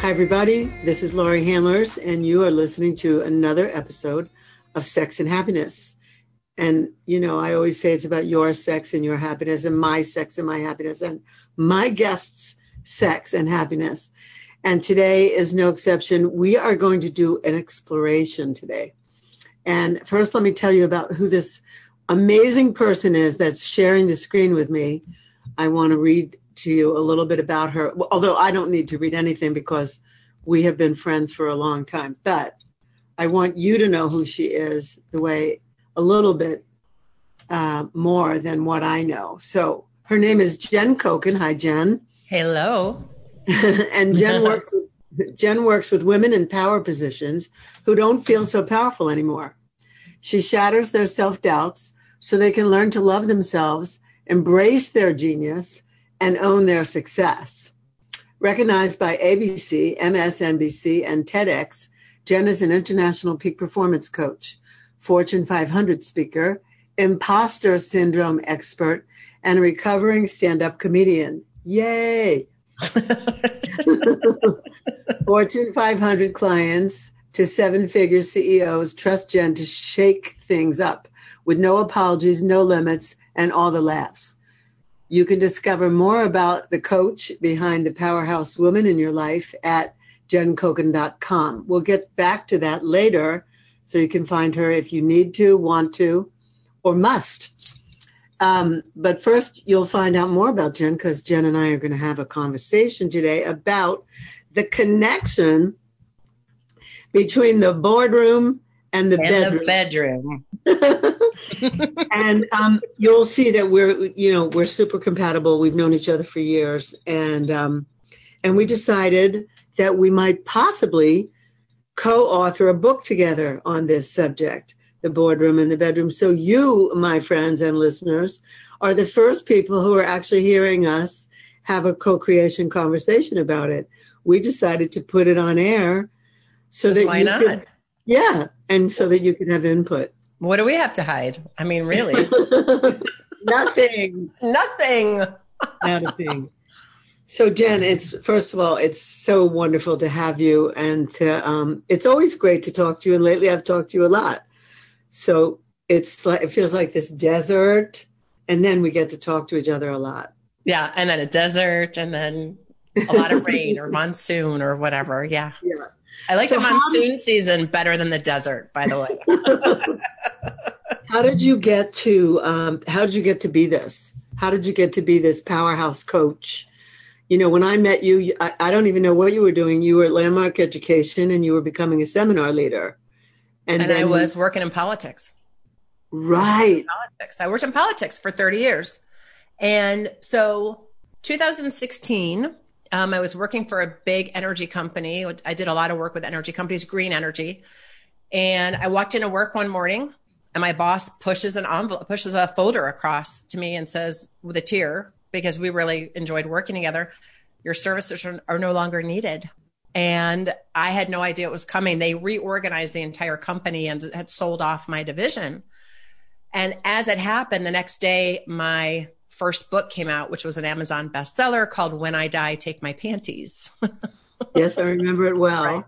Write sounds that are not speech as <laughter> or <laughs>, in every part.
Hi, everybody. This is Laurie Handlers, and you are listening to another episode of Sex and Happiness. And, you know, I always say it's about your sex and your happiness, and my sex and my happiness, and my guests' sex and happiness. And today is no exception. We are going to do an exploration today. And first, let me tell you about who this amazing person is that's sharing the screen with me. I want to read to you a little bit about her, although I don't need to read anything because we have been friends for a long time. But I want you to know who she is the way a little bit uh, more than what I know. So her name is Jen Koken. Hi, Jen. Hello. <laughs> and Jen works with, Jen works with women in power positions who don't feel so powerful anymore. She shatters their self doubts so they can learn to love themselves, embrace their genius, and own their success. Recognized by ABC, MSNBC, and TEDx, Jen is an international peak performance coach, Fortune 500 speaker, imposter syndrome expert, and recovering stand up comedian. Yay! <laughs> Fortune 500 clients to seven figure CEOs trust Jen to shake things up with no apologies, no limits, and all the laughs. You can discover more about the coach behind the powerhouse woman in your life at jenkoken.com. We'll get back to that later so you can find her if you need to, want to, or must. Um, but first, you'll find out more about Jen because Jen and I are going to have a conversation today about the connection between the boardroom and the and bedroom. The bedroom. <laughs> and um, you'll see that we're, you know, we're super compatible. We've known each other for years, and um, and we decided that we might possibly co-author a book together on this subject, the boardroom and the bedroom. So you, my friends and listeners, are the first people who are actually hearing us have a co-creation conversation about it. We decided to put it on air so that why you not? could, yeah, and so that you can have input. What do we have to hide? I mean, really, <laughs> Nothing. nothing. Not a thing. So Jen, it's first of all, it's so wonderful to have you, and to, um, it's always great to talk to you. And lately, I've talked to you a lot. So it's like it feels like this desert, and then we get to talk to each other a lot. Yeah, and then a desert, and then a lot of rain or <laughs> monsoon or whatever. Yeah, Yeah. I like So the monsoon season better than the desert. By the way, <laughs> How did you get to? Um, how did you get to be this? How did you get to be this powerhouse coach? You know, when I met you, I, I don't even know what you were doing. You were at Landmark Education, and you were becoming a seminar leader. and I then- was working in politics. right. politics. I worked in politics for 30 years. And so 2016, um, I was working for a big energy company. I did a lot of work with energy companies, green energy. And I walked into work one morning and my boss pushes an envelope, pushes a folder across to me and says with a tear, because we really enjoyed working together, your services are, are no longer needed. And I had no idea it was coming. They reorganized the entire company and had sold off my division. And as it happened, the next day, my first book came out, which was an Amazon bestseller called When I Die, Take My Panties. <laughs> Yes, I remember it well. Right.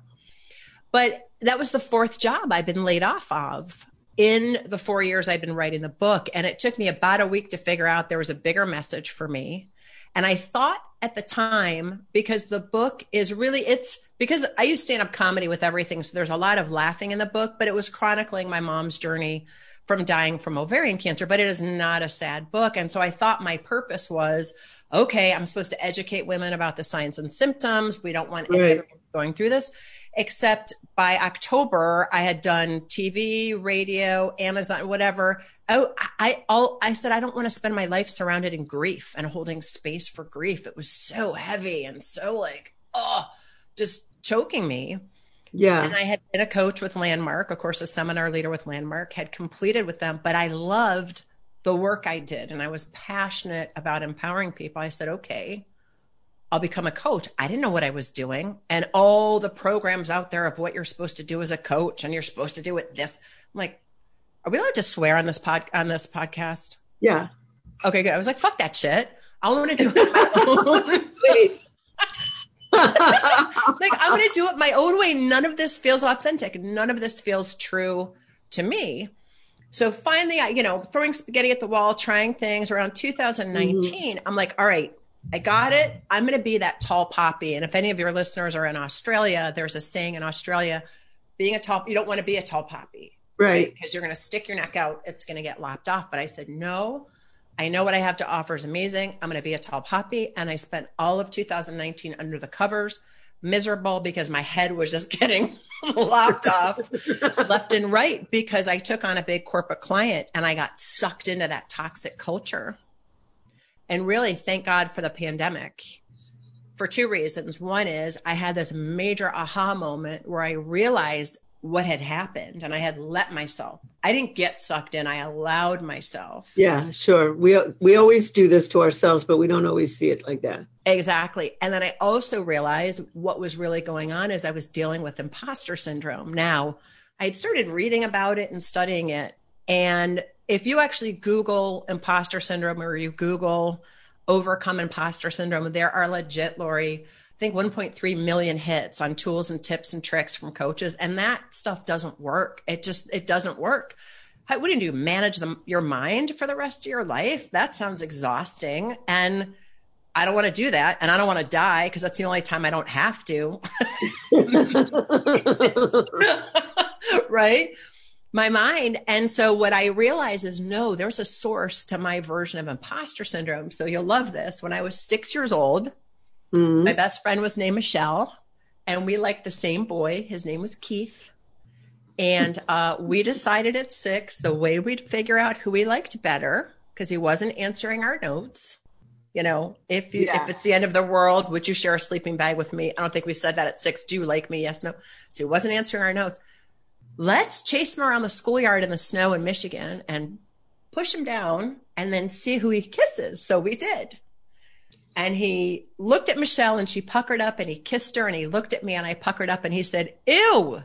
But that was the fourth job I've been laid off of in the four years I've been writing the book. And it took me about a week to figure out there was a bigger message for me. And I thought at the time, because the book is really, it's because I use stand up comedy with everything. So there's a lot of laughing in the book, but it was chronicling my mom's journey from dying from ovarian cancer, but it is not a sad book. And so I thought my purpose was okay, I'm supposed to educate women about the signs and symptoms. We don't want Right. anyone going through this. Except by October, I had done TV, radio, Amazon, whatever. Oh, I, all, I said, I don't want to spend my life surrounded in grief and holding space for grief. It was so heavy and so like, oh, just choking me. Yeah. And I had been a coach with Landmark, of course, a seminar leader with Landmark, had completed with them, but I loved the work I did and I was passionate about empowering people. I said, okay, I'll become a coach. I didn't know what I was doing. And all the programs out there of what you're supposed to do as a coach and you're supposed to do it this. I'm like, are we allowed to swear on this pod on this podcast? Yeah. Okay, good. I was like, fuck that shit. I want to do it <laughs> my own. Like I'm going to do it my own way. None of this feels authentic. None of this feels true to me. So finally, I, you know, throwing spaghetti at the wall, trying things around 2019. Mm-hmm. I'm like, all right, I got it. I'm going to be that tall poppy. And if any of your listeners are in Australia, there's a saying in Australia, being a tall, you don't want to be a tall poppy. Right. Because right? you're going to stick your neck out. It's going to get lopped off. But I said, no, I know what I have to offer is amazing. I'm going to be a tall poppy. And I spent all of 2019 under the covers, miserable because my head was just <laughs> getting lopped off left and right because I took on a big corporate client and I got sucked into that toxic culture. And really, thank God for the pandemic for two reasons. One is I had this major aha moment where I realized what had happened and I had let myself. I didn't get sucked in. I allowed myself. Yeah, sure. We we always do this to ourselves, but we don't always see it like that. Exactly. And then I also realized what was really going on is I was dealing with imposter syndrome. Now, I had started reading about it and studying it. And if you actually Google imposter syndrome or you Google overcome imposter syndrome, there are legit, Laurie, think 1.3 million hits on tools and tips and tricks from coaches. And that stuff doesn't work. It just, it doesn't work. What do you do? Manage the, your mind for the rest of your life? That sounds exhausting. And I don't want to do that. And I don't want to die because that's the only time I don't have to. <laughs> right? My mind. And so what I realize is no, there's a source to my version of imposter syndrome. So you'll love this. When I was six years old, Mm-hmm. My best friend was named Michelle, and we liked the same boy. His name was Keith. And uh, we decided at six the way we'd figure out who we liked better because he wasn't answering our notes. You know, if you yeah. if it's the end of the world, would you share a sleeping bag with me? I don't think we said that at six. Do you like me? Yes, no. So he wasn't answering our notes. Let's chase him around the schoolyard in the snow in Michigan and push him down and then see who he kisses. So we did and he looked at Michelle and she puckered up and he kissed her and he looked at me and I puckered up and he said, Ew.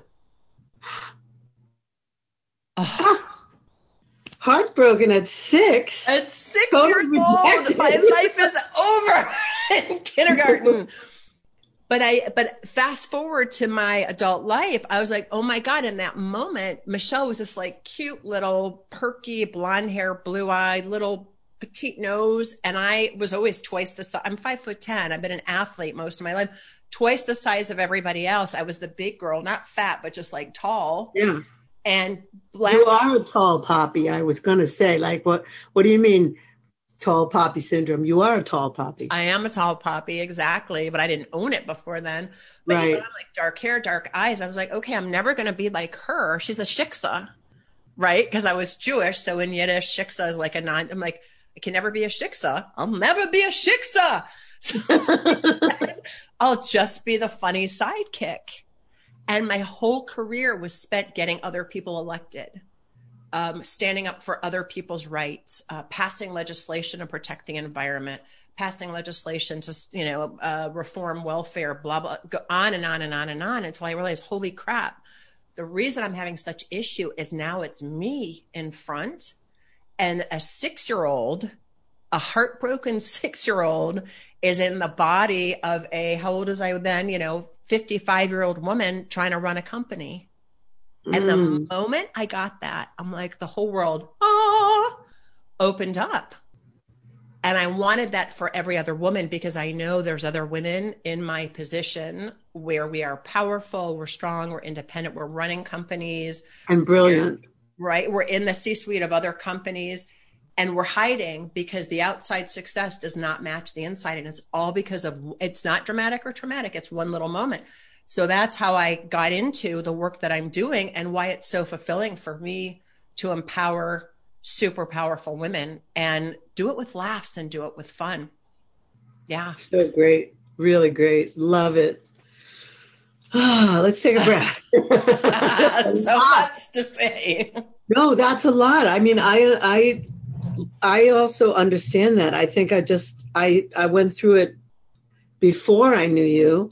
Oh. <sighs> Heartbroken at six. At six years old, my life is over <laughs> in kindergarten. but I, but fast forward to my adult life, I was like, oh my God. In that moment, Michelle was this like cute little perky blonde hair, blue eyed little petite nose and I was always twice the size. I'm five foot 10. I've been an athlete most of my life, twice the size of everybody else. I was the big girl, not fat, but just like tall. Yeah. And black. You are a tall poppy. I was going to say, like, what, what do you mean? Tall poppy syndrome. You are a tall poppy. I am a tall poppy, exactly. But I didn't own it before then. But right. I'm like dark hair, dark eyes. I was like, okay, I'm never going to be like her. She's a shiksa, right? Because I was Jewish. So in Yiddish, shiksa is like a non. I'm like, I can never be a shiksa. I'll never be a shiksa. <laughs> I'll just be the funny sidekick. And my whole career was spent getting other people elected, um, standing up for other people's rights, uh, passing legislation to protect the environment, passing legislation to, you know, uh, reform welfare, blah, blah, go on and on and on and on until I realized, holy crap, the reason I'm having such issue is now it's me in front and a six year old, a heartbroken six year old, is in the body of a, how old was I then? You know, 55 year old woman trying to run a company. Mm. And the mm. moment I got that, I'm like, the whole world ah, opened up. And I wanted that for every other woman because I know there's other women in my position where we are powerful, we're strong, we're independent, we're running companies. And brilliant right? We're in the C suite of other companies and we're hiding because the outside success does not match the inside. And it's all because of it's not dramatic or traumatic, it's one little moment. So that's how I got into the work that I'm doing and why it's so fulfilling for me to empower super powerful women and do it with laughs and do it with fun. Yeah. So great. Really great. Love it. Ah, let's take a breath. <laughs> <laughs> so much to say. No, that's a lot. I mean, I I I also understand that. I think I just I I went through it before I knew you,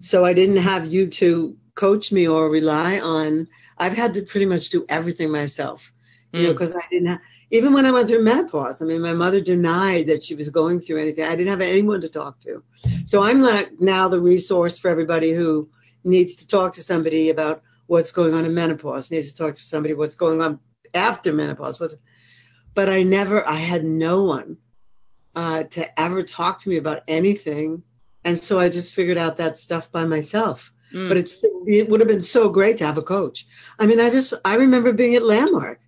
so I didn't have you to coach me or rely on. I've had to pretty much do everything myself, you mm. know, because I didn't have. Even when I went through menopause, I mean, my mother denied that she was going through anything. I didn't have anyone to talk to, so I'm like now the resource for everybody who needs to talk to somebody about what's going on in menopause. Needs to talk to somebody what's going on after menopause. What's, but I never, I had no one uh, to ever talk to me about anything, and so I just figured out that stuff by myself. Mm. But it's it would have been so great to have a coach. I mean, I just I remember being at Landmark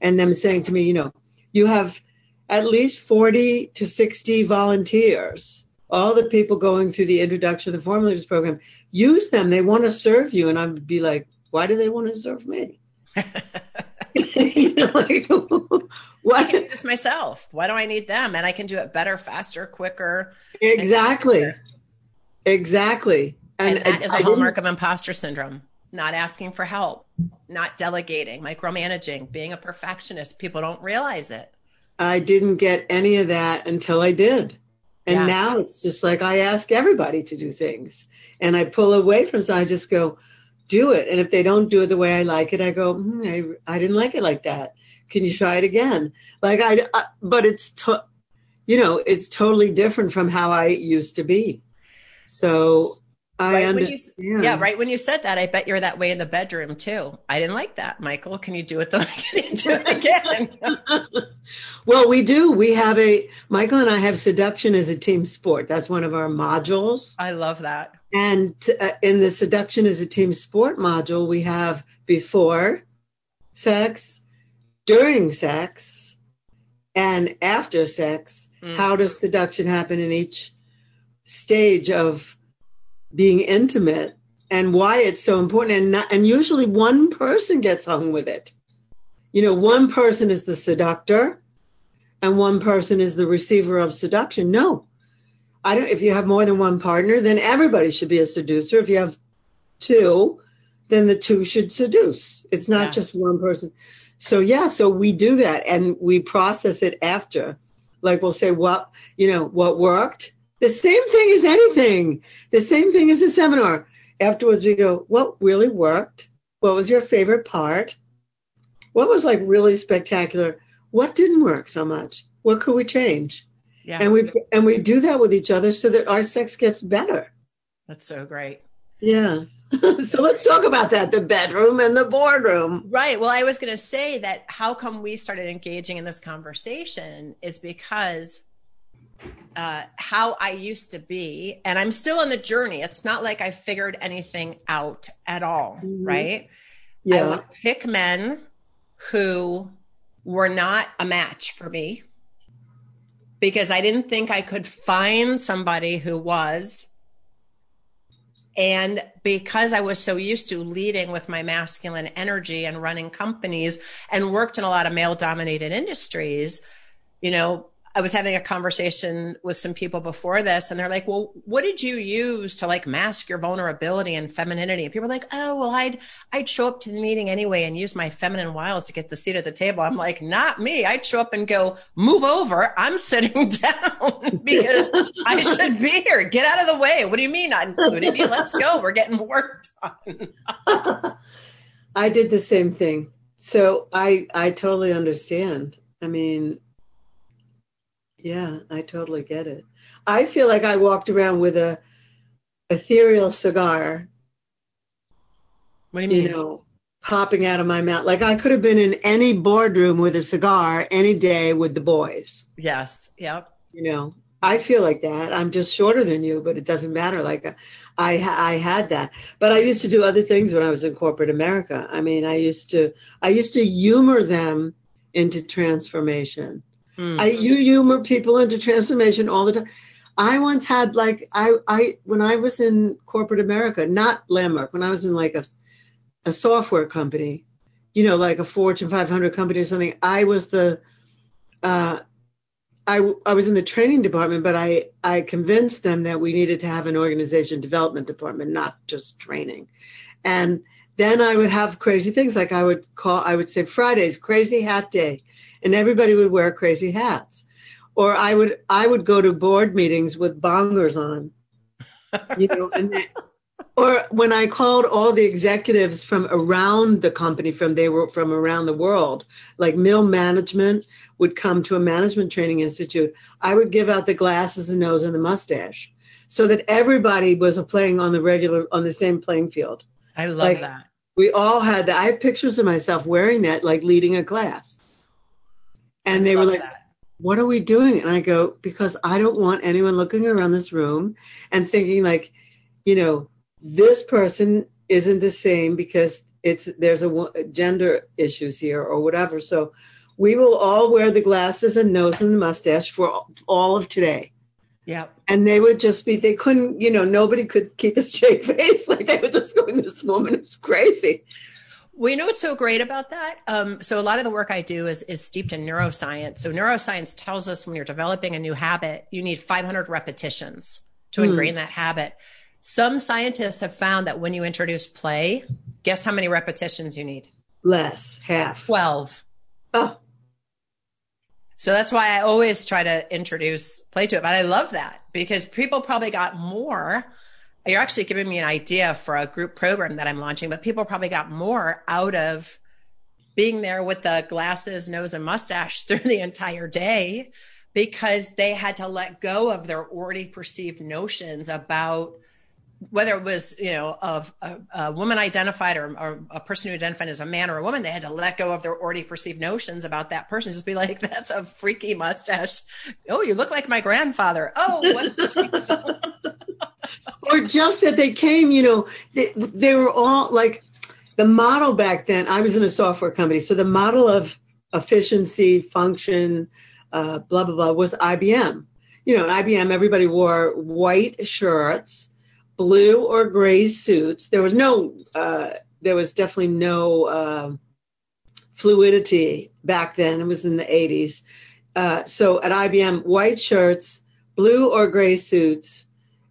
and them saying to me, you know, you have at least 40 to 60 volunteers, all the people going through the introduction of the Forum Leaders program, use them. They want to serve you. And I would be like, why do they want to serve me? <laughs> <laughs> you know, like, <laughs> what? I can do this myself. Why do I need them? And I can do it better, faster, quicker. Exactly. Exactly. And, and that and is a I hallmark of imposter syndrome. Not asking for help, not delegating, micromanaging, being a perfectionist. People don't realize it. I didn't get any of that until I did. And yeah. now it's just like I ask everybody to do things and I pull away from so I just go, do it. And if they don't do it the way I like it, I go, hmm, I, I didn't like it like that. Can you try it again? Like I, I but it's, to, you know, it's totally different from how I used to be. So I right understand. You, yeah, right. When you said that, I bet you're that way in the bedroom too. I didn't like that, Michael. Can you do it though? Can you do it again? <laughs> well, we do. We have a Michael and I have seduction as a team sport. That's one of our modules. I love that. And uh, in the seduction as a team sport module, we have before sex, during sex, and after sex. Mm. How does seduction happen in each stage of being intimate and why it's so important and not, and usually one person gets hung with it. You know one person is the seductor and one person is the receiver of seduction. No. I don't if you have more than one partner then everybody should be a seducer. If you have two then the two should seduce. It's not yeah. just one person. So yeah so we do that and we process it after. Like we'll say what you know what worked the same thing as anything. The same thing as a seminar. Afterwards, we go, what really worked? What was your favorite part? What was like really spectacular? What didn't work so much? What could we change? Yeah. And we and we do that with each other so that our sex gets better. That's so great. Yeah. <laughs> so let's talk about that the bedroom and the boardroom. Right. Well, I was going to say that how come we started engaging in this conversation is because uh, how I used to be, and I'm still on the journey. It's not like I figured anything out at all, mm-hmm. right? Yeah. I would pick men who were not a match for me because I didn't think I could find somebody who was. And because I was so used to leading with my masculine energy and running companies and worked in a lot of male dominated industries, you know, I was having a conversation with some people before this, and they're like, "Well, what did you use to like mask your vulnerability and femininity?" And people are like, "Oh, well, I'd I'd show up to the meeting anyway and use my feminine wiles to get the seat at the table." I'm like, "Not me. I'd show up and go, move over. I'm sitting <laughs> down <laughs> because I should be here. Get out of the way. What do you mean not including me? Let's go. We're getting work done." <laughs> I did the same thing, so I I totally understand. I mean yeah, I totally get it. I feel like I walked around with a ethereal cigar. What do you mean? You know, popping out of my mouth. Like I could have been in any boardroom with a cigar any day with the boys. Yes. Yep. You know, I feel like that. I'm just shorter than you, but it doesn't matter. Like I, I had that, but I used to do other things when I was in corporate America. I mean, I used to, I used to humor them into transformation. Mm. I you humor people into transformation all the time. I once had like I I when I was in corporate America, not Landmark, when I was in like a a software company, you know, like a Fortune 500 company or something. I was the uh, I, I was in the training department, but I, I convinced them that we needed to have an organization development department, not just training. And then I would have crazy things like I would call, I would say Fridays, crazy hat day, and everybody would wear crazy hats. Or I would, I would go to board meetings with bongers on, you know, and they, or when I called all the executives from around the company, from they were from around the world, like middle management would come to a management training institute, I would give out the glasses, the nose, and the mustache, so that everybody was playing on the regular on the same playing field. I love Like, that. We all had that. I have pictures of myself wearing that, like leading a class, and they were like, that. what are we doing? And I go, because I don't want anyone looking around this room and thinking like, you know, this person isn't the same because it's there's a gender issues here or whatever. So we will all wear the glasses and nose and the mustache for all of today. Yeah. And they would just be, they couldn't, you know, nobody could keep a straight <laughs> face. Like they were just going, this woman is crazy. Well, you know what's so great about that? Um, so a lot of the work I do is is steeped in neuroscience. So neuroscience tells us when you're developing a new habit, you need 500 repetitions to Hmm. ingrain that habit. Some scientists have found that when you introduce play, guess how many repetitions you need? Less, half. 12. Oh, So that's why I always try to introduce play to it. But I love that because people probably got more. You're actually giving me an idea for a group program that I'm launching, but people probably got more out of being there with the glasses, nose, and mustache <laughs> through the entire day because they had to let go of their already perceived notions about whether it was you know of a, a woman identified or, or a person who identified as a man or a woman they had to let go of their already perceived notions about that person just be like <laughs> that's a freaky mustache oh you look like my grandfather oh what's <laughs> or just that they came, you know, they, they were all like the model back then. I was in a software company, so the model of efficiency, function, uh, blah blah blah, was IBM. You know, at IBM, everybody wore white shirts, blue or gray suits. There was no, uh, there was definitely no uh, fluidity back then. It was in the 80s. Uh, so at IBM, white shirts, blue or gray suits,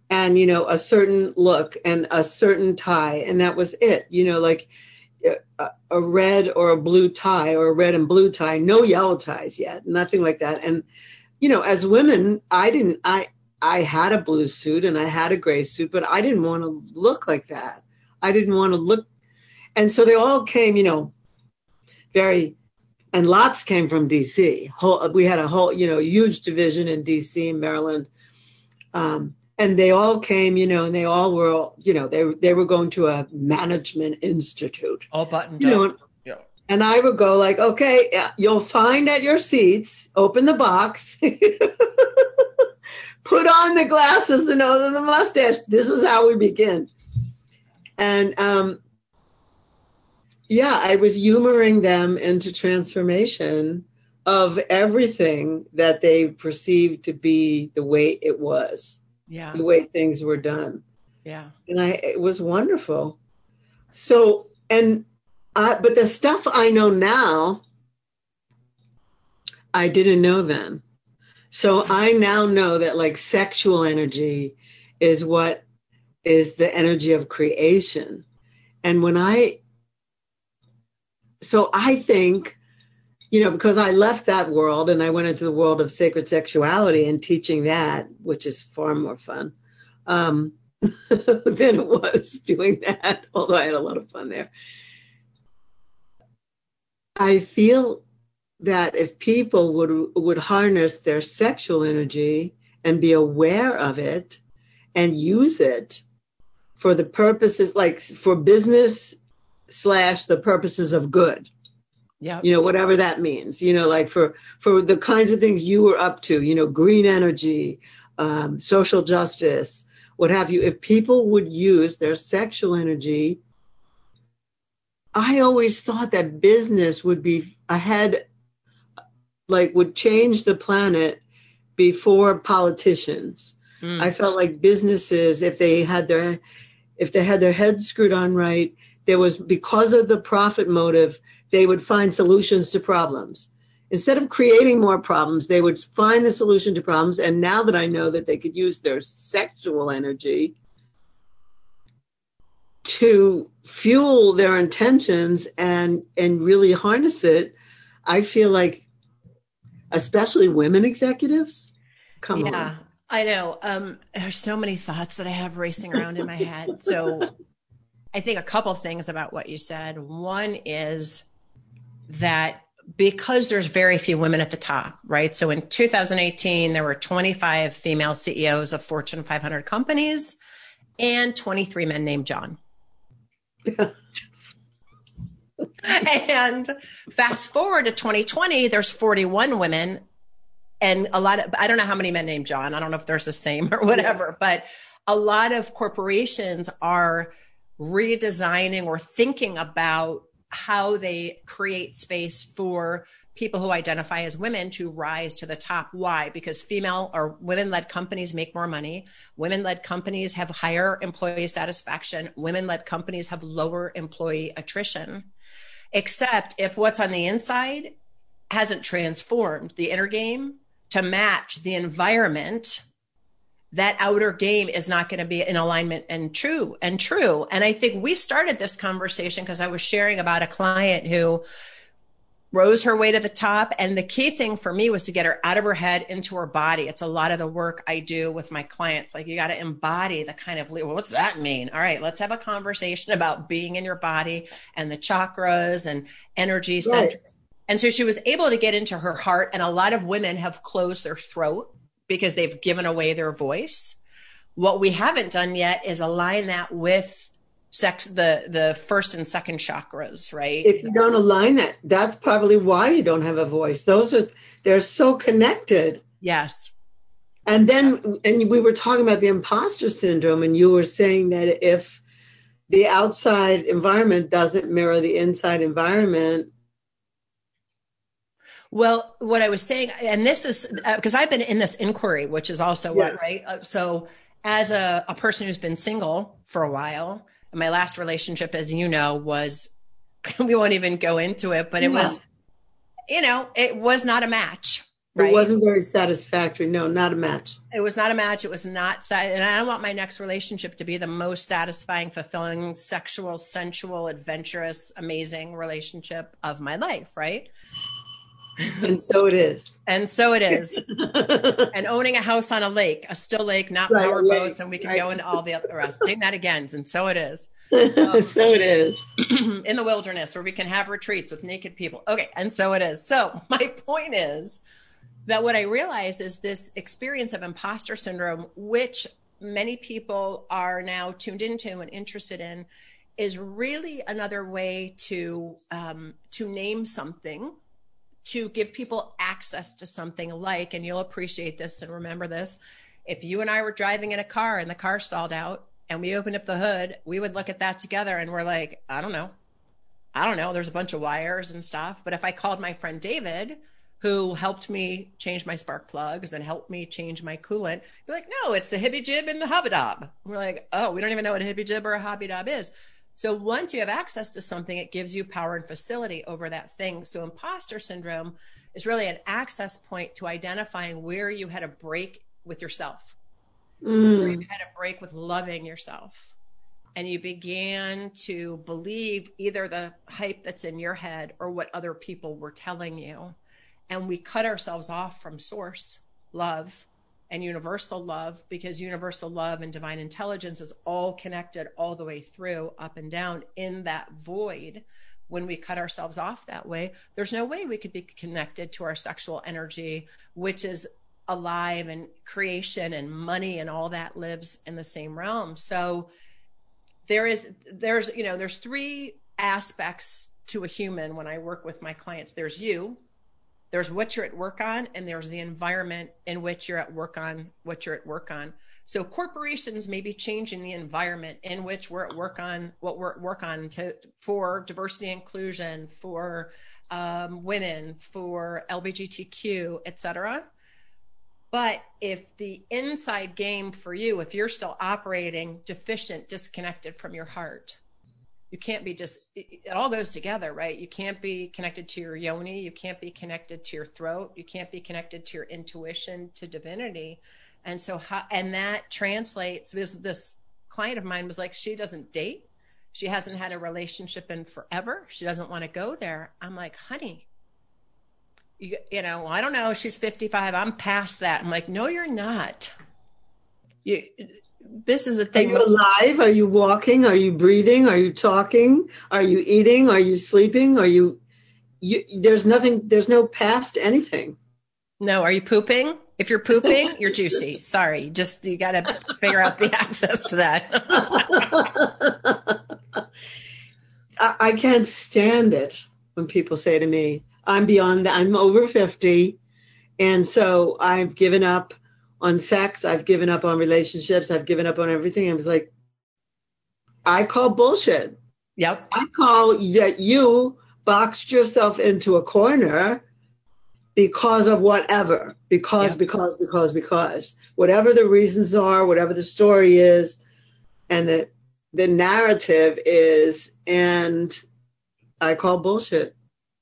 and you know a certain look and a certain tie and that was it you know like a, a red or a blue tie or a red and blue tie no yellow ties yet nothing like that and you know as women i didn't i i had a blue suit and i had a gray suit but i didn't want to look like that. I didn't want to look and so they all came you know very and lots came from dc whole, we had a whole you know huge division in dc and maryland. Um, and they all came, you know, and they all were, you know, they they were going to a management institute, all buttoned you know, and, Yeah. and I would go like, okay, you'll find at your seats, open the box, <laughs> put on the glasses, the nose, and the mustache. This is how we begin. And um, yeah, I was humoring them into transformation of everything that they perceived to be the way it was. Yeah. The way things were done. Yeah. And i it was wonderful. So and I, but the stuff i know now i didn't know then so i now know that like sexual energy is what is the energy of creation and when i so i think you know, because I left that world and I went into the world of sacred sexuality and teaching that, which is far more fun um, <laughs> than it was doing that, <laughs> although I had a lot of fun there. I feel that if people would would harness their sexual energy and be aware of it and use it for the purposes like for business slash the purposes of good. Yeah you know whatever that means you know like for for the kinds of things you were up to you know green energy um, social justice what have you. If people would use their sexual energy i always thought that business would be ahead like would change the planet before politicians Mm. I felt like businesses, if they had their if they had their heads screwed on right, there was because of the profit motive, they would find solutions to problems. instead of creating more problems, they would find the solution to problems. And now that I know that they could use their sexual energy to fuel their intentions and and really harness it, I feel like especially women executives, come on. yeah, on. I know. Um, there's so many thoughts that I have racing around in my head. So I think a couple things about what you said. One is that because there's very few women at the top, right? So in 2018, there were 25 female CEOs of Fortune 500 companies and 23 men named John. <laughs> <laughs> and fast forward to 2020, there's 41 women and a lot of, I don't know how many men named John. I don't know if there's the same or whatever, but a lot of corporations are redesigning or thinking about how they create space for people who identify as women to rise to the top. Why? Because female or women led companies make more money. Women led companies have higher employee satisfaction. Women led companies have lower employee attrition. Except if what's on the inside hasn't transformed the inner game to match the environment that outer game is not going to be in alignment and true and true. And I think we started this conversation because I was sharing about a client who rose her way to the top. And the key thing for me was to get her out of her head into her body. It's a lot of the work I do with my clients. Like you got to embody the kind of, well, what's that mean? All right, let's have a conversation about being in your body and the chakras and energy right. centers. And so she was able to get into her heart. And a lot of women have closed their throat because they've given away their voice. What we haven't done yet is align that with sex the the first and second chakras, right? If you don't align that, that's probably why you don't have a voice. Those are they're so connected. Yes. And then and we were talking about the imposter syndrome and you were saying that if the outside environment doesn't mirror the inside environment, well, what I was saying, and this is because uh, I've been in this inquiry, which is also yeah. what, right? Uh, so, as a, a person who's been single for a while, my last relationship, as you know, was <laughs> we won't even go into it, but it yeah. was, you know, it was not a match. Right? It wasn't very satisfactory. No, not a match. It was not a match. It was not, and I don't want my next relationship to be the most satisfying, fulfilling, sexual, sensual, adventurous, amazing relationship of my life. Right and so it is. And so it is. <laughs> and owning a house on a lake, a still lake, not right, power lake, boats, and we can right. go into all the other rest. Doing that again, and so it is. <laughs> Um, so it is. <clears throat> in the wilderness where we can have retreats with naked people. Okay, and so it is. So <laughs> my point is that what I realize is this experience of imposter syndrome, which many people are now tuned into and interested in, is really another way to um, to name something to give people access to something like, and you'll appreciate this and remember this. If you and I were driving in a car and the car stalled out and we opened up the hood, we would look at that together and we're like, I don't know. I don't know. There's a bunch of wires and stuff. But if I called my friend David, who helped me change my spark plugs and helped me change my coolant, be like, no, it's the hibby jib and the hobby dob. We're like, oh, we don't even know what a hibby jib or a hobby dob is. So once you have access to something, it gives you power and facility over that thing. So imposter syndrome is really an access point to identifying where you had a break with yourself, mm. where you had a break with loving yourself. And you began to believe either the hype that's in your head or what other people were telling you. And we cut ourselves off from source, love, and universal love because universal love and divine intelligence is all connected all the way through up and down in that void. When we cut ourselves off that way there's no way we could be connected to our sexual energy which is alive and creation and money and all that lives in the same realm. So there is there's you know there's three aspects to a human when i work with my clients. There's you there's what you're at work on and there's the environment in which you're at work on what you're at work on. So corporations may be changing the environment in which we're at work on what we're at work on to for diversity inclusion for um, women for lgbtq etc but if the inside game for you if you're still operating deficient disconnected from your heart you can't be just it, it all goes together right? You can't be connected to your yoni you can't be connected to your throat you can't be connected to your intuition to divinity. And so how and that translates this this client of mine was like she doesn't date. She hasn't had a relationship in forever. She doesn't want to go there. I'm like honey you, you know i don't know. She's 55 i'm past that. I'm like no you're not. You this is the thing. Are you alive? Are you walking? Are you breathing? Are you talking? Are you eating? Are you sleeping? Are you, you there's nothing, there's no past anything. No, are you pooping? If you're pooping, you're juicy. Sorry, just you got to figure out the <laughs> access to that. <laughs> I, I can't stand it when people say to me, "I'm beyond that. I'm over 50, and so I've given up on sex. I've given up on relationships. I've given up on everything. I was like, I call bullshit. Yep. I call that you boxed yourself into a corner because of whatever, because, yep. because, because, because, whatever the reasons are, whatever the story is, and the the narrative is, and I call bullshit.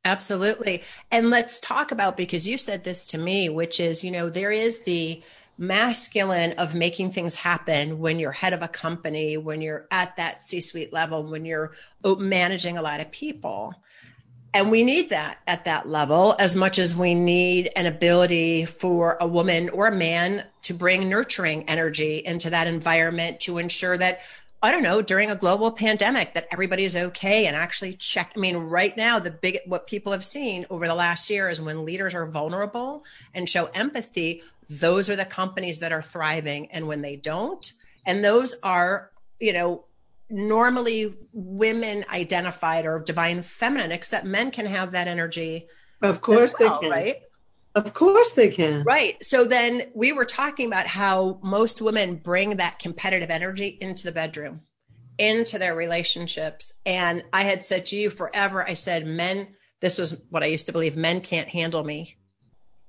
Absolutely. And let's talk about because you said this to me, which is, you know, there is the masculine of making things happen when you're head of a company, when you're at that C suite level, when you're managing a lot of people. And we need that at that level as much as we need an ability for a woman or a man to bring nurturing energy into that environment to ensure that I don't know, during a global pandemic that everybody is okay and actually check. I mean, right now, the big, what people have seen over the last year is when leaders are vulnerable and show empathy, those are the companies that are thriving. And when they don't, and those are, you know, normally women identified or divine feminine, except men can have that energy. Of course well, they can. Right. Of course they can. Right. So then we were talking about how most women bring that competitive energy into the bedroom, into their relationships. And I had said to you forever, I said, men, this was what I used to believe men can't handle me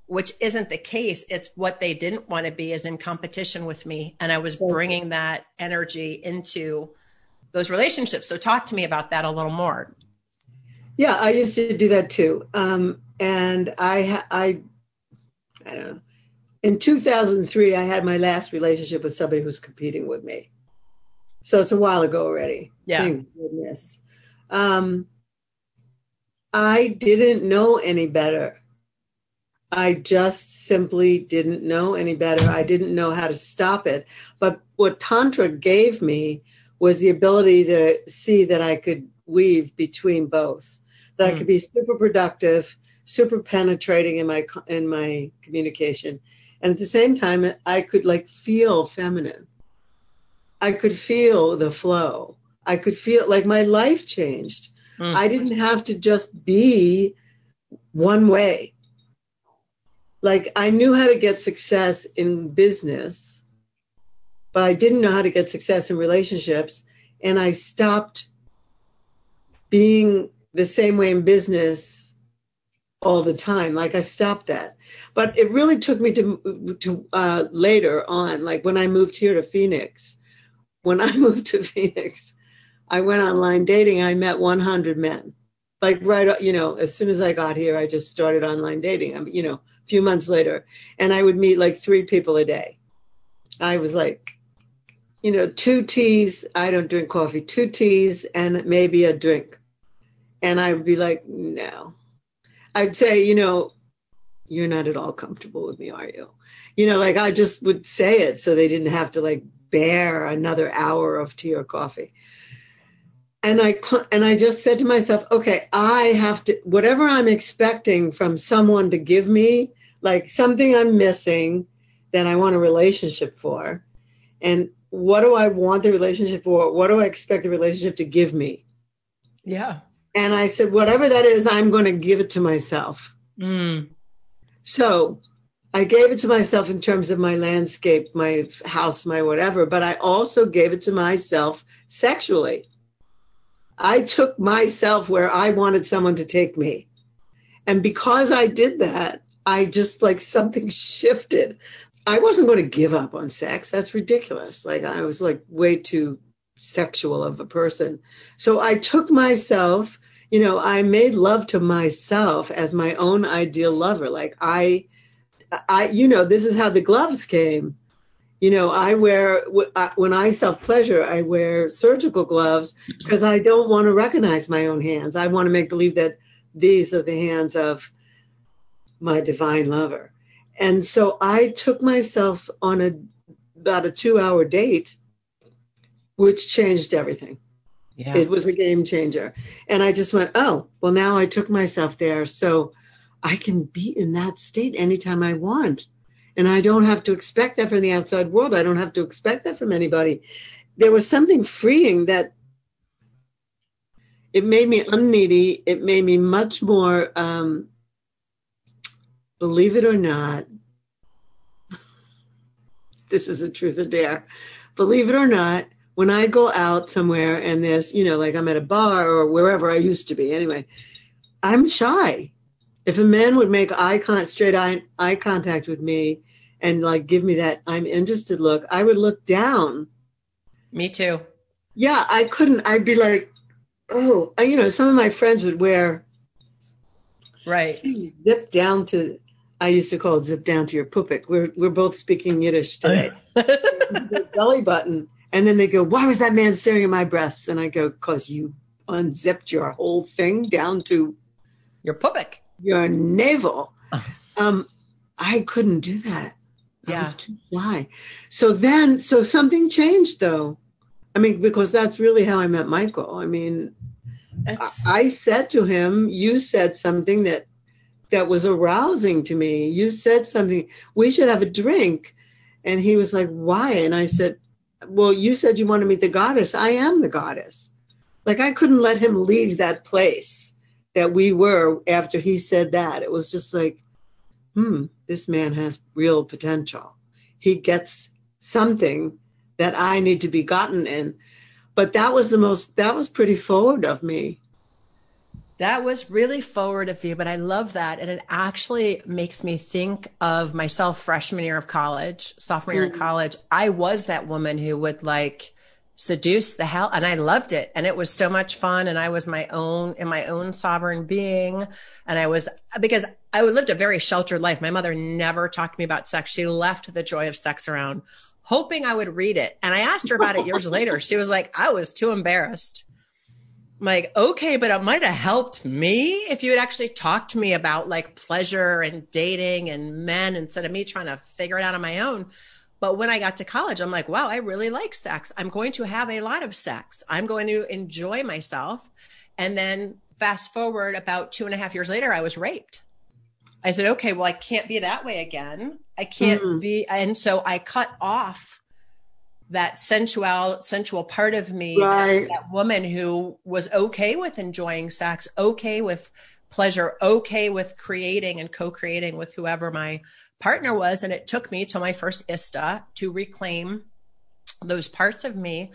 which isn't the case. It's what they didn't want to be is in competition with me. And I was bringing that energy into those relationships. So talk to me about that a little more. Yeah, I used to do that too. Um, and I, I, I don't know. In 2003, I had my last relationship with somebody who's competing with me. So it's a while ago already. Yeah. Thank goodness. Um, I didn't know any better I just simply didn't know any better. I didn't know how to stop it. But what Tantra gave me was the ability to see that I could weave between both, that mm. I could be super productive, super penetrating in my in my communication, and at the same time, I could like feel feminine. I could feel the flow. I could feel like my life changed. Mm. I didn't have to just be one way like I knew how to get success in business, but I didn't know how to get success in relationships. And I stopped being the same way in business all the time. Like I stopped that. But it really took me to to uh, later on, like when I moved here to Phoenix. When <laughs> I moved to Phoenix, I went online dating. I met 100 men. Like right, you know, as soon as I got here, I just started online dating. I mean, you know, few months later, and I would meet like three people a day. I was like, you know, two teas. I don't drink coffee. Two teas and maybe a drink. And I would be like, no. I'd say, you know, you're not at all comfortable with me, are you? You know, like I just would say it so they didn't have to like bear another hour of tea or coffee and I and I just said to myself, okay, I have to whatever I'm expecting from someone to give me, like something I'm missing that I want a relationship for. And what do I want the relationship for? What do I expect the relationship to give me? Yeah. And I said, whatever that is, I'm going to give it to myself. Mm. So I gave it to myself in terms of my landscape, my house, my whatever, but I also gave it to myself sexually. I took myself where I wanted someone to take me. And because I did that, I just like something shifted. I wasn't going to give up on sex. That's ridiculous. Like I was like way too sexual of a person. So I took myself, you know, I made love to myself as my own ideal lover. Like I, I, you know, this is how the gloves came. You know, I wear when I self pleasure, I wear surgical gloves because I don't want to recognize my own hands. I want to make believe that these are the hands of my divine lover. And so I took myself on a about a two hour date, which changed everything. Yeah. It was a game changer. And I just went, oh, well, now I took myself there. So I can be in that state anytime I want. And I don't have to expect that from the outside world. I don't have to expect that from anybody. There was something freeing that it made me unneedy. It made me much more, um, believe it or not, this is a truth or dare. Believe it or not, when I go out somewhere and there's, you know, like I'm at a bar or wherever I used to be anyway, I'm shy. If a man would make eye con- straight eye, eye contact with me and like give me that I'm interested look, I would look down. Me too. Yeah, I couldn't. I'd be like, oh, you know, some of my friends would wear right zip down to I used to call it zip down to your pupik. We're we're both speaking Yiddish today. <laughs> belly button. And then they go, Why was that man staring at my breasts? And I go, Because you unzipped your whole thing down to your pupik. Your navel. <laughs> um, I couldn't do that. Yeah. I was too shy. So then so something changed though. I mean, because that's really how I met Michael. I mean, I, I said to him, You said something that that was arousing to me. You said something, we should have a drink. And he was like, why? And I said, well, you said you want to meet the goddess. I am the goddess. Like I couldn't let him leave that place that we were after he said that. It was just like, hmm, this man has real potential. He gets something that I need to be gotten in. But that was the most, that was pretty forward of me that was really forward of you, but I love that. And it actually makes me think of myself freshman year of college, sophomore year mm-hmm. of college. I was that woman who would like seduce the hell and I loved it. And it was so much fun. And I was my own in my own sovereign being. And I was because I lived a very sheltered life. My mother never talked to me about sex. She left the joy of sex around hoping I would read it. And I asked her about it years <laughs> later. She was like, I was too embarrassed. I'm like, okay, but it might have helped me if you had actually talked to me about like pleasure and dating and men instead of me trying to figure it out on my own. But when I got to college, I'm like, wow, I really like sex. I'm going to have a lot of sex. I'm going to enjoy myself. And then fast forward about two and a half years later, I was raped. I said, okay, well, I can't be that way again. I can't mm-hmm. be. And so I cut off that sensual sensual part of me right. that, that woman who was okay with enjoying sex okay with pleasure okay with creating and co-creating with whoever my partner was. And it took me to my first ISTA to reclaim those parts of me.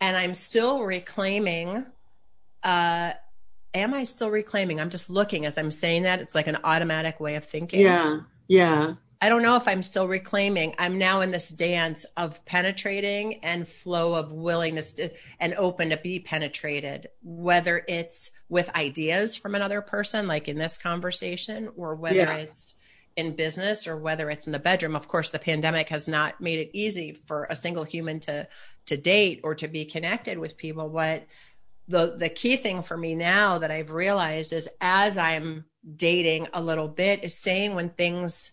And i'm still reclaiming uh am i still reclaiming? I'm just looking as i'm saying that. It's like an automatic way of thinking. Yeah. Yeah I don't know if I'm still reclaiming. I'm now in this dance of penetrating and flow of willingness to, and open to be penetrated, whether it's with ideas from another person, like in this conversation, or whether yeah. it's in business or whether it's in the bedroom. Of course, the pandemic has not made it easy for a single human to to date or to be connected with people. What the the key thing for me now that I've realized is as I'm dating a little bit is saying when things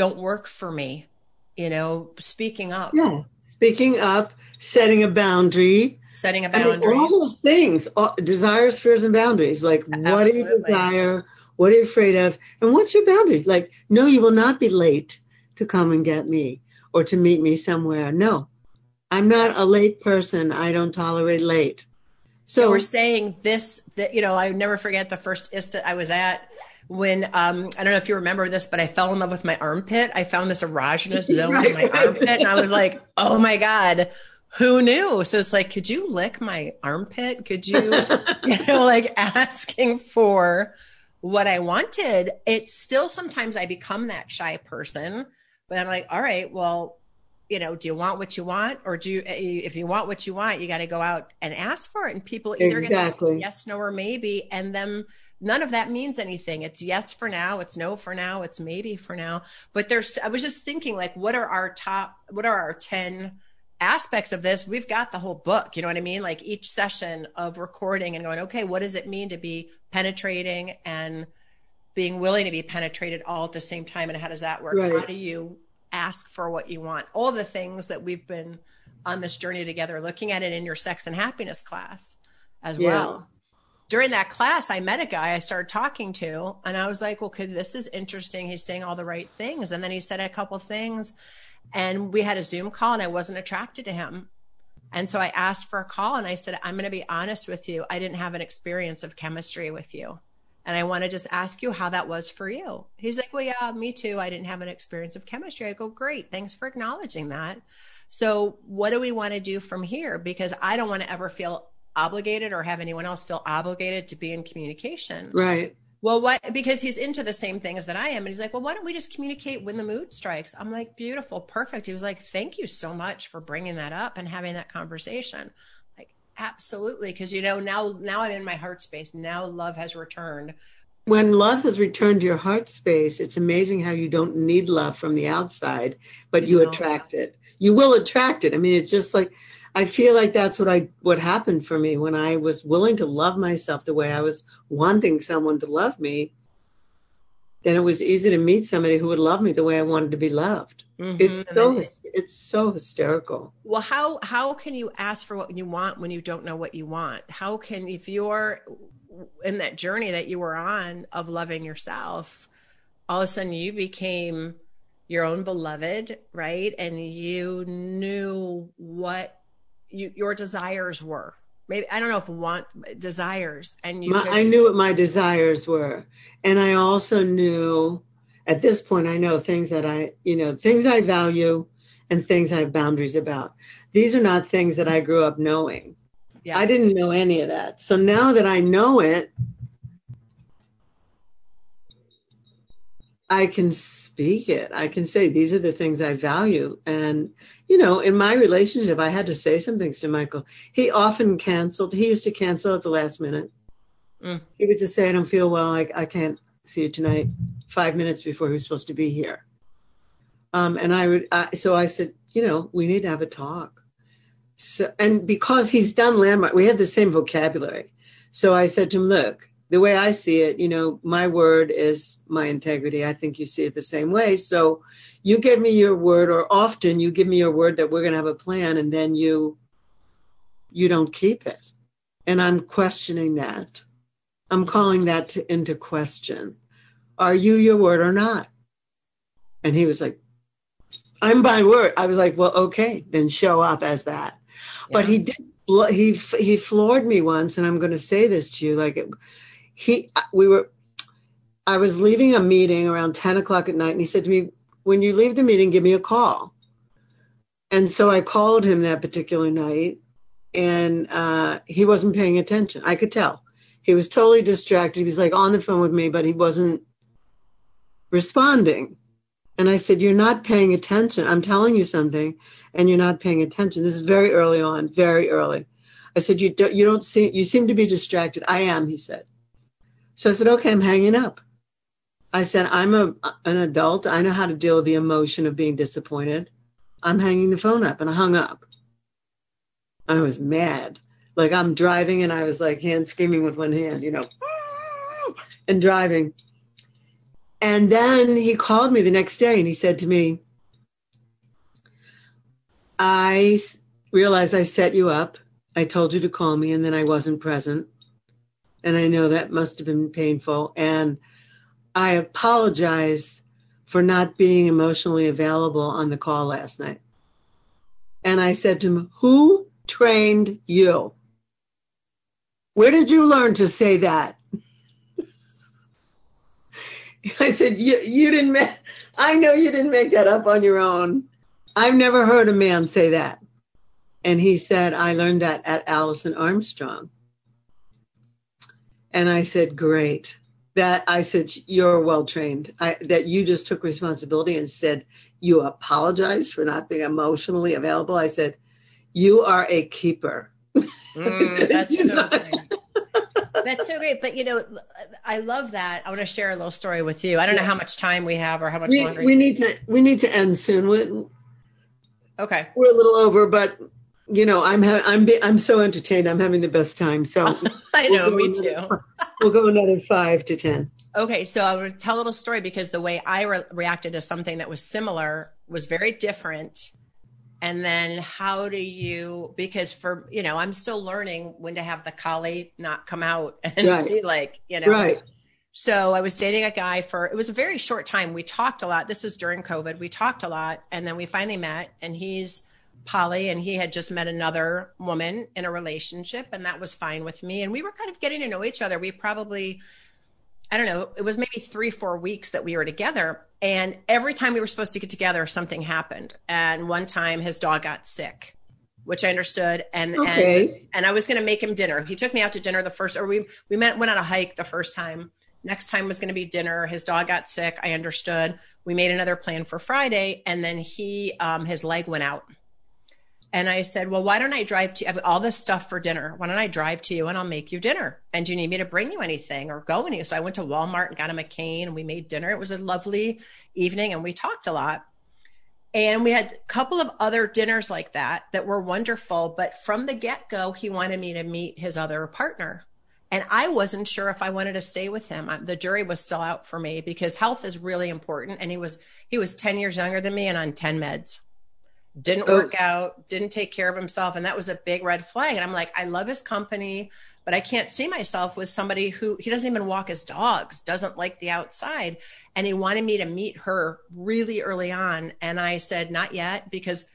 don't work for me you know speaking up. Yeah speaking up setting a boundary. Setting a boundary all those things all, desires fears and boundaries. Like Absolutely. what do you desire? What are you afraid of? And what's your boundary? Like no you will not be late to come and get me or to meet me somewhere. No i'm not a late person. I don't tolerate late. So and we're saying this that you know i never forget the first ISTA i was at when um, I don't know if you remember this, but I fell in love with my armpit. I found this erogenous <laughs> zone right, in my armpit, and I was like, "Oh my god, who knew?" So it's like, could you lick my armpit? Could you, <laughs> you know, like asking for what I wanted? It's still sometimes I become that shy person, but I'm like, all right, well, you know, do you want what you want, or do you, if you want what you want, you got to go out and ask for it, and people either exactly. get yes, no, or maybe, and then none of that means anything. It's yes for now, it's no for now, it's maybe for now. But there's, I was just thinking, like, what are our top, what are our ten aspects of this? We've got the whole book. You know what I mean? Like each session of recording and going, okay, what does it mean to be penetrating and being willing to be penetrated all at the same time and how does that work right. how do you ask for what you want all the things that we've been on this journey together looking at it in your sex and happiness class as yeah. well during that class i met a guy i started talking to and i was like well okay, this is interesting he's saying all the right things and then he said a couple things and we had a zoom call and i wasn't attracted to him and so i asked for a call and i said i'm going to be honest with you i didn't have an experience of chemistry with you and I want to just ask you how that was for you. He's like, Well, yeah, me too. I didn't have an experience of chemistry. I go, Great. Thanks for acknowledging that. So, what do we want to do from here? Because I don't want to ever feel obligated or have anyone else feel obligated to be in communication. Right. Well, what, because he's into the same things that I am. And he's like, well, why don't we just communicate when the mood strikes? I'm like, beautiful, perfect. He was like, thank you so much for bringing that up and having that conversation. Like, absolutely, because you know now now I'm in my heart space. Now love has returned. When love has returned to your heart space, it's amazing how you don't need love from the outside, but you, you know, attract it. You will attract it. I mean, it's just like I feel like that's what I what happened for me when I was willing to love myself the way I was wanting someone to love me. Then it was easy to meet somebody who would love me the way I wanted to be loved. Mm-hmm. It's so it's so hysterical. Well, how how can you ask for what you want when you don't know what you want? How can if you're in that journey that you were on of loving yourself, all of a sudden you became your own beloved, right? And you knew what you, your desires were. Maybe I don't know if want desires, and you. My, could, I knew what my desires were, and I also knew at this point, I know things that I, you know, things I value and things I have boundaries about. These are not things that I grew up knowing. Yeah. I didn't know any of that. So now that I know it, I can speak it. I can say these are the things I value. And, you know, in my relationship, I had to say some things to Michael. He often canceled. He used to cancel at the last minute. Mm. He would just say, I don't feel well. I, I can't see you tonight five minutes before he was supposed to be here. Um, and I would, uh, so I said, you know, we need to have a talk. So, and because he's done landmark, we had the same vocabulary. So I said to him, look, the way I see it, you know, my word is my integrity. I think you see it the same way. So you give me your word, or often you give me your word that we're going to have a plan, and then you, you don't keep it. And I'm questioning that. I'm calling that to, into question. Are you your word or not? And he was like, I'm by word. I was like, well, okay, then show up as that. Yeah. But he did, he, he floored me once, and I'm going to say this to you. Like, it, he, we were, I was leaving a meeting around 10 o'clock at night, and he said to me, when you leave the meeting, give me a call. And so I called him that particular night, and uh, he wasn't paying attention. I could tell. He was totally distracted. He was like on the phone with me, but he wasn't responding. And I said, You're not paying attention. I'm telling you something, and you're not paying attention. This is very early on, very early. I said, You don't, you don't see, you seem to be distracted. I am, he said. So I said, Okay, I'm hanging up. I said, I'm a, an adult. I know how to deal with the emotion of being disappointed. I'm hanging the phone up, and I hung up. I was mad. Like I'm driving, and I was like hand screaming with one hand, you know, and driving. And then he called me the next day and he said to me, I realized I set you up. I told you to call me and then I wasn't present. And I know that must have been painful. And I apologize for not being emotionally available on the call last night. And I said to him, Who trained you? Where did you learn to say that? <laughs> I said, you, you didn't make, I know you didn't make that up on your own. I've never heard a man say that. And he said, I learned that at Alison Armstrong. And I said, great. that I said you're well trained. I, that you just took responsibility and said you apologized for not being emotionally available. I said you are a keeper. Mm, <laughs> that's so That's so great. But you know, I love that. I want to share a little story with you. I don't know how much time we have or how much we, longer. We need to we need to end soon. We, okay. We're a little over, but you know, I'm ha- I'm be- I'm so entertained. I'm having the best time. So <laughs> I know, we'll me too. We'll go another five to ten. Okay, so I would tell a little story because the way I re- reacted to something that was similar was very different. And then how do you? Because for you know, I'm still learning when to have the Kali not come out <laughs> and right. be like, you know, right. So I was dating a guy for it was a very short time. We talked a lot. This was during COVID. We talked a lot, and then we finally met, and he's poly and he had just met another woman in a relationship and that was fine with me. And we were kind of getting to know each other. We probably i don't know it was maybe three four weeks that we were together. And every time we were supposed to get together something happened. And one time his dog got sick which i understood. And okay. and, and i was going to make him dinner. He took me out to dinner the first or we we met went on a hike the first time. Next time was going to be dinner. His dog got sick. I understood. We made another plan for friday and then he um, his leg went out and I said, well, why don't I drive to you? I have all this stuff for dinner. Why don't I drive to you and I'll make you dinner? And do you need me to bring you anything or go any? So I went to Walmart and got him a cane and we made dinner. It was a lovely evening and we talked a lot. And we had a couple of other dinners like that that were wonderful. But from the get go, he wanted me to meet his other partner. And I wasn't sure if I wanted to stay with him. The jury was still out for me because health is really important. And he was, he was 10 years younger than me and on 10 meds didn't oh. work out, didn't take care of himself. And that was a big red flag. And I'm like, I love his company, but I can't see myself with somebody who he doesn't even walk his dogs, doesn't like the outside. And he wanted me to meet her really early on. And I said, not yet, because,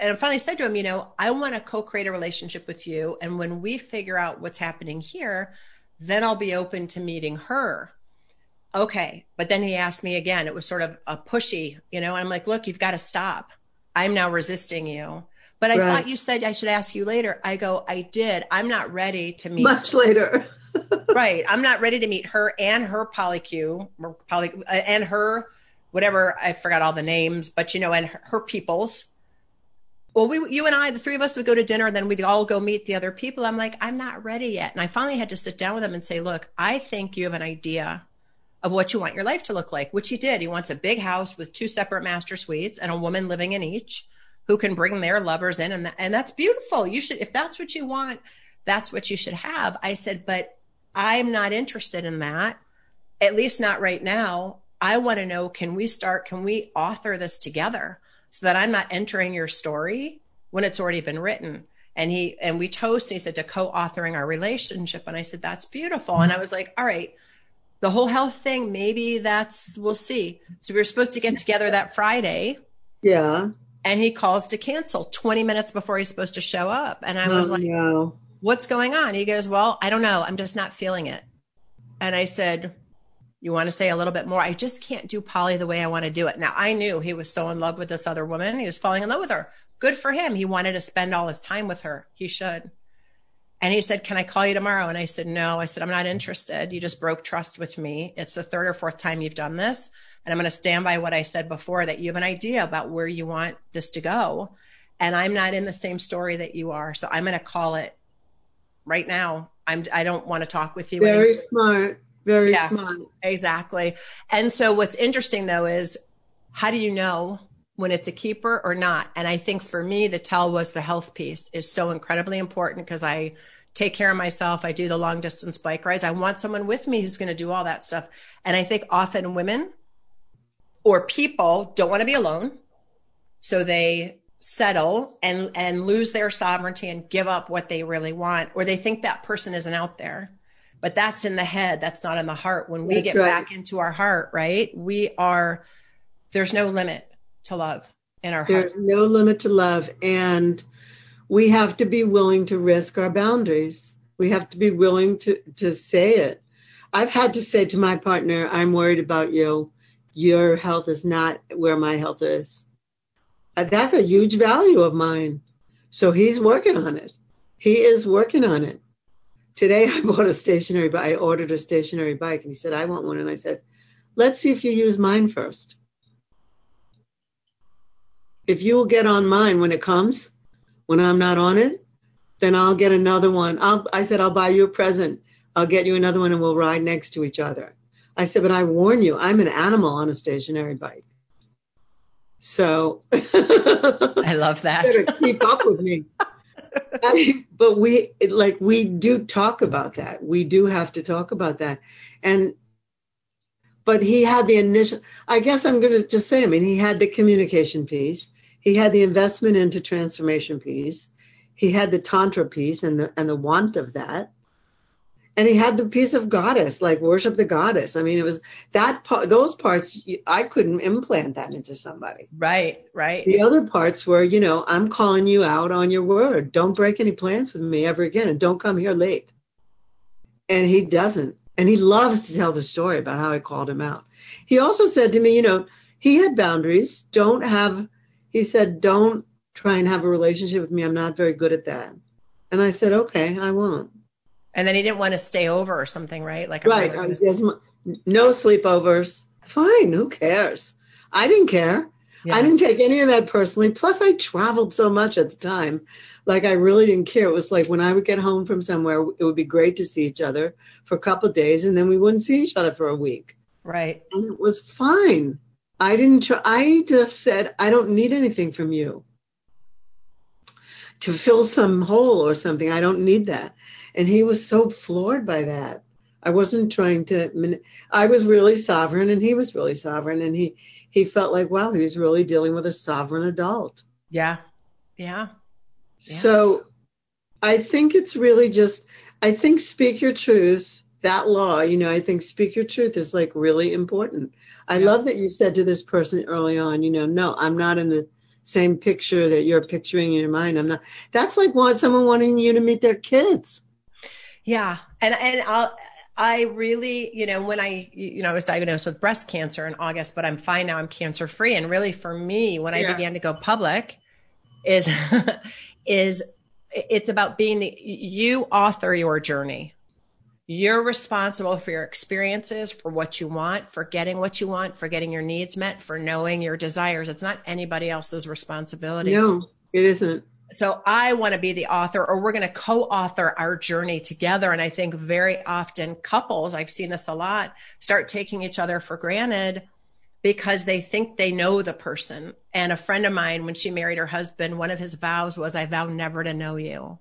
and I finally said to him, you know, I want to co create a relationship with you. And when we figure out what's happening here, then I'll be open to meeting her okay. But then he asked me again. It was sort of a pushy, you know, I'm like, look, you've got to stop. I'm now resisting you. But I right. thought you said I should ask you later. I go, I did. I'm not ready to meet much later. <laughs> right. I'm not ready to meet her and her polycule poly, uh, and her whatever. I forgot all the names, but you know, and her, her peoples. Well, we, you and I, the three of us would go to dinner and then we'd all go meet the other people. I'm like, I'm not ready yet. And I finally had to sit down with them and say, look, I think you have an idea of what you want your life to look like, which he did. He wants a big house with two separate master suites and a woman living in each who can bring their lovers in. And, and that's beautiful. You should, if that's what you want, that's what you should have. I said, but I'm not interested in that, at least not right now. I want to know, can we start, can we author this together so that I'm not entering your story when it's already been written? And he, and we toast, and he said to co-authoring our relationship. And I said, that's beautiful. And I was like, all right, the whole health thing, maybe that's, we'll see. So we were supposed to get together that Friday. Yeah. And he calls to cancel 20 minutes before he's supposed to show up. And I was oh, like, no. what's going on? He goes, well, I don't know. I'm just not feeling it. And I said, you want to say a little bit more? I just can't do poly the way I want to do it. Now I knew he was so in love with this other woman. He was falling in love with her. Good for him. He wanted to spend all his time with her. He should. And he said, Can I call you tomorrow? And I said, No. I said, I'm not interested. You just broke trust with me. It's the third or fourth time you've done this. And I'm going to stand by what I said before that you have an idea about where you want this to go. And I'm not in the same story that you are. So I'm going to call it right now. I'm, I don't want to talk with you. Very anymore. smart. Very yeah, smart. Exactly. And so what's interesting though is how do you know when it's a keeper or not. And I think for me, the tell was the health piece is so incredibly important because I take care of myself. I do the long distance bike rides. I want someone with me who's going to do all that stuff. And I think often women or people don't want to be alone. So they settle and, and lose their sovereignty and give up what they really want, or they think that person isn't out there. But that's in the head. That's not in the heart. When we that's get right. back into our heart, right? We are, there's no limit to love in our There's heart. no limit to love. And we have to be willing to risk our boundaries. We have to be willing to, to say it. I've had to say to my partner, I'm worried about you. Your health is not where my health is. Uh, that's a huge value of mine. So he's working on it. He is working on it. today <laughs> I bought a stationary bike. I ordered a stationary bike and he said, I want one. And I said, let's see if you use mine first. If you will get on mine when it comes, when I'm not on it, then I'll get another one. I'll, I said, I'll buy you a present. I'll get you another one and we'll ride next to each other. I said, but I warn you, I'm an animal on a stationary bike. So <laughs> I love that. <laughs> better keep up with me. I, but we like we do talk about that. We do have to talk about that. And but he had the initial I guess I'm gonna just say, I mean, he had the communication piece, he had the investment into transformation piece, he had the tantra piece and the and the want of that. And he had the piece of goddess like worship the goddess. I mean it was that part those parts i couldn't implant that into somebody. Right right. The other parts were you know i'm calling you out on your word. Don't break any plans with me ever again and don't come here late. And he doesn't. And he loves to tell the story about how i called him out. He also said to me you know he had boundaries. Don't have he said don't try and have a relationship with me i'm not very good at that and i said okay i won't and then he didn't want to stay over or something, right? Like, right. Really no sleepovers. Fine. Who cares? I didn't care. Yeah. I didn't take any of that personally. Plus, I traveled so much at the time. Like, I really didn't care. It was like when I would get home from somewhere, it would be great to see each other for a couple of days, and then we wouldn't see each other for a week. Right. And it was fine. I didn't, try, I just said, I don't need anything from you to fill some hole or something. I don't need that. And he was so floored by that. I wasn't trying to, I was really sovereign and he was really sovereign. And he, he felt like, wow, he was really dealing with a sovereign adult. Yeah. Yeah. yeah. So I think it's really just, I think speak your truth, that law, you know, I think speak your truth is like really important. I yeah. love that you said to this person early on, you know, no, I'm not in the same picture that you're picturing in your mind. I'm not, that's like want someone wanting you to meet their kids. Yeah. And, and I'll, I really, you know, when I, you know, I was diagnosed with breast cancer in August, but I'm fine now. I'm cancer free. And really for me, when I began to go public is, <laughs> is it's about being the, you author your journey. You're responsible for your experiences, for what you want, for getting what you want, for getting your needs met, for knowing your desires. It's not anybody else's responsibility. No, it isn't so I want to be the author or we're going to co-author our journey together. And I think very often couples, I've seen this a lot, start taking each other for granted because they think they know the person. And a friend of mine, when she married her husband, one of his vows was, I vow never to know you.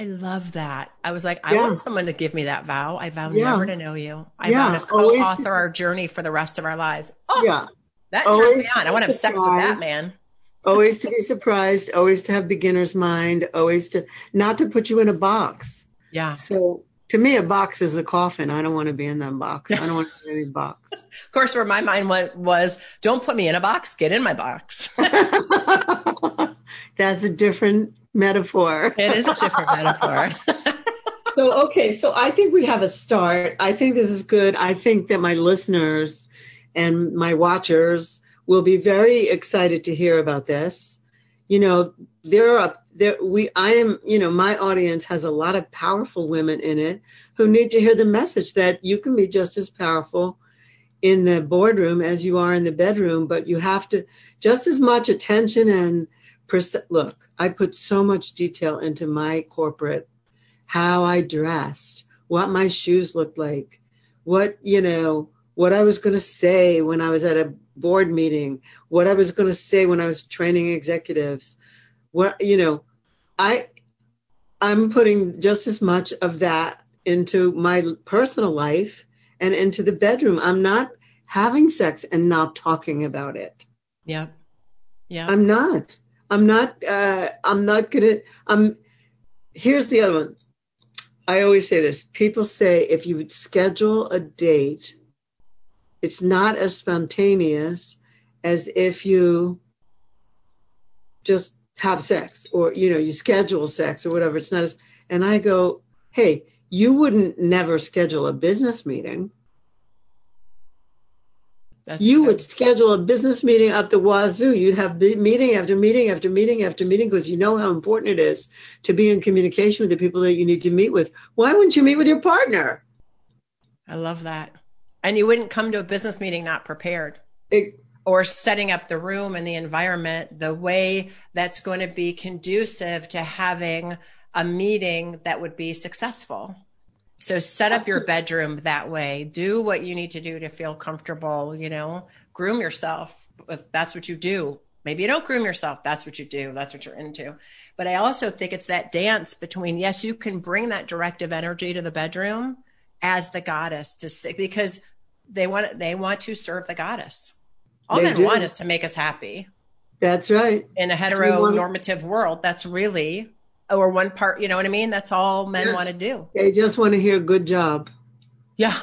I love that. I was like, I yeah. want someone to give me that vow. I vow yeah. never to know you. I yeah. vow to co-author Always. our journey for the rest of our lives. Oh, yeah. That turns me on. I want to have sex with that man always to be surprised, always to have beginner's mind, always to not to put you in a box. Yeah. So to me, a box is a coffin. I don't want to be in that box. I don't want to be in any box. <laughs> of course, where my mind went was, don't put me in a box. Get in my box. <laughs> <laughs> That's a different metaphor. it is a different <laughs> metaphor. so, okay. So I think we have a start. I think this is good. I think that my listeners and my watchers will be very excited to hear about this. You know, there are there we I am, you know, my audience has a lot of powerful women in it who need to hear the message that you can be just as powerful in the boardroom as you are in the bedroom, but you have to just as much attention and look, I put so much detail into my corporate how I dressed, what my shoes looked like, what, you know, what I was going to say when I was at a board meeting, what I was going to say when I was training executives. What, you know, I, I'm putting just as much of that into my personal life and into the bedroom. I'm not having sex and not talking about it. Yeah. Yeah. I'm not. I'm not uh I'm not gonna I'm here's the other one. I always say this. People say if you would schedule a date it's not as spontaneous as if you just have sex or you know you schedule sex or whatever it's not as and i go hey you wouldn't never schedule a business meeting That's you good. would schedule a business meeting up the wazoo. You'd have meeting after meeting after meeting after meeting because you know how important it is to be in communication with the people that you need to meet with. Why wouldn't you meet with your partner? I love that. And you wouldn't come to a business meeting not prepared. It, or setting up the room and the environment the way that's going to be conducive to having a meeting that would be successful. So set up your bedroom that way. Do what you need to do to feel comfortable, you know, groom yourself if that's what you do. Maybe you don't groom yourself. That's what you do. That's what you're into. But I also think it's that dance between, yes, you can bring that directive energy to the bedroom as the goddess to see because they want, they want to serve the goddess. All they men do. want is to make us happy. That's right. In a heteronormative world, that's really or one part, you know what I mean? That's all men yes. want to do. They just want to hear good job. Yeah.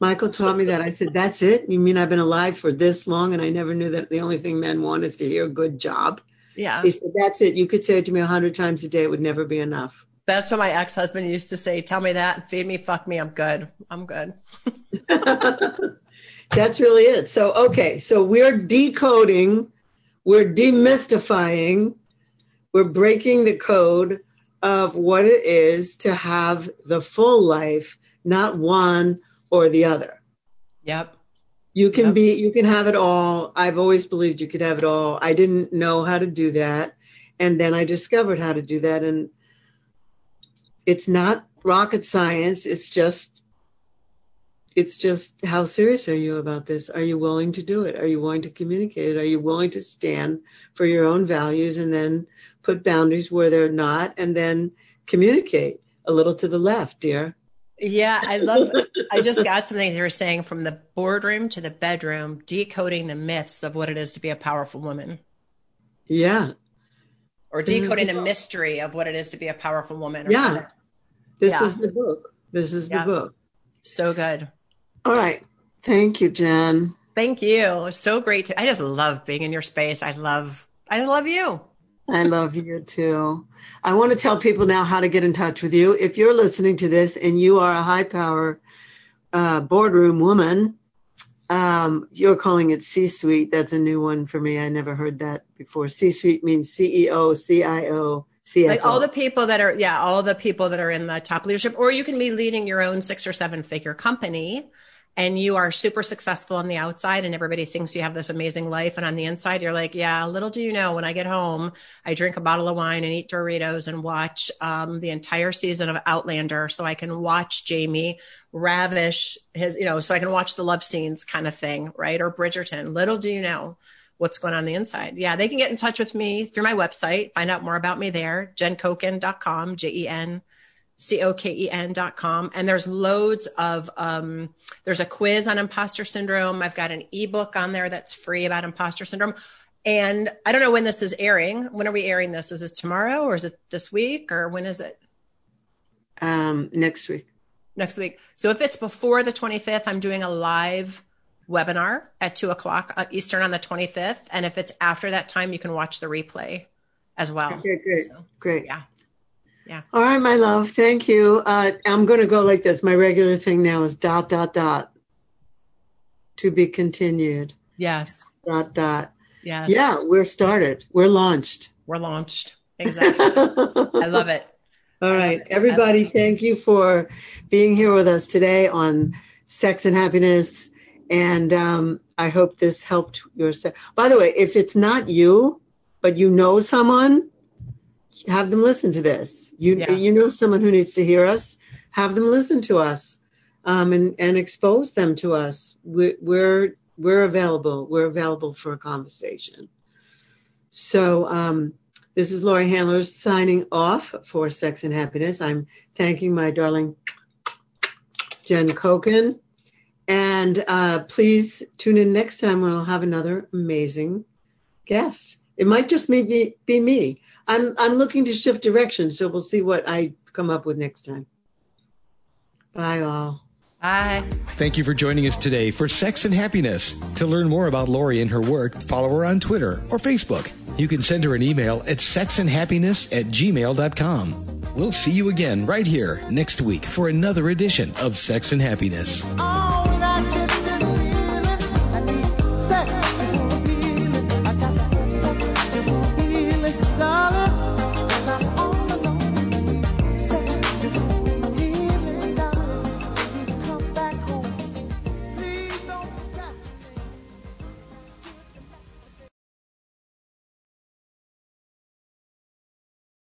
Michael taught me that. I said, That's it? You mean I've been alive for this long and I never knew that the only thing men want is to hear good job? Yeah. He said, That's it. You could say it to me a hundred times a day, it would never be enough. That's what my ex husband used to say. Tell me that, feed me, fuck me, I'm good. I'm good. <laughs> That's really it. So, okay. So we're decoding, we're demystifying we're breaking the code of what it is to have the full life, not one or the other. Yep. You can yep. be, you can have it all. I've always believed you could have it all. I didn't know how to do that. And then I discovered how to do that. And it's not rocket science. It's just it's just how serious are you about this? Are you willing to do it? Are you willing to communicate it? Are you willing to stand for your own values and then put boundaries where they're not and then communicate a little to the left, dear? Yeah, I love I just got something you were saying from the boardroom to the bedroom, decoding the myths of what it is to be a powerful woman. Yeah. Or decoding the, the mystery of what it is to be a powerful woman. yeah. Whatever. This yeah. is the book. This is yeah. the book. So good. All right. Thank you, Jen. Thank you. So great to I just love being in your space. I love I love you. I love you too. I want to tell people now how to get in touch with you. If you're listening to this and you are a high power uh, boardroom woman, um, you're calling it C suite. That's a new one for me. I never heard that before. C suite means CEO, CIO, CFO. Like all the people that are, yeah, all the people that are in the top leadership, or you can be leading your own six or seven figure company and you are super successful on the outside and everybody thinks you have this amazing life. And on the inside you're like yeah little do you know when i get home i drink a bottle of wine and eat doritos and watch um, the entire season of outlander so i can watch jamie ravish his you know so i can watch the love scenes kind of thing right? Or bridgerton little do you know what's going on, the inside. Yeah, they can get in touch with me through my website, find out more about me there, jencoken.com, J E N C-O-K-E-N dot com. And there's loads of, um, there's a quiz on imposter syndrome. I've got an ebook on there that's free about imposter syndrome. And I don't know when this is airing. When are we airing this? Is this tomorrow or is it this week or when is it? Um, next week. Next week. So if it's before the 25th, I'm doing a live webinar at two o'clock uh, Eastern on the 25th. And if it's after that time, you can watch the replay as well. Okay, great. So, great. Yeah. Yeah. All right, my love. Thank you. Uh, I'm going to go like this. My regular thing now is dot, dot, dot. To be continued. Yes. Dot, dot. Yes. Yeah, we're started. We're launched. We're launched. Exactly. I <laughs> love it. All right. Everybody, thank you for being here with us today on Sex and Happiness. And um, I hope this helped your. Se- By the way, if it's not you, but you know someone, have them listen to this. You yeah. you know someone who needs to hear us. Have them listen to us, um, and and expose them to us. We're, we're we're available. We're available for a conversation. So um, this is Laurie Handler signing off for Sex and Happiness. I'm thanking my darling Jen Coken. And uh, please tune in next time when I'll have another amazing guest. It might just maybe be me. I'm I'm looking to shift direction, so we'll see what I come up with next time. Bye all. Bye. Thank you for joining us today for Sex and Happiness. To learn more about Laurie and her work, follow her on Twitter or Facebook. You can send her an email at sexandhappiness at gmail.com. We'll see you again right here next week for another edition of Sex and Happiness. Oh.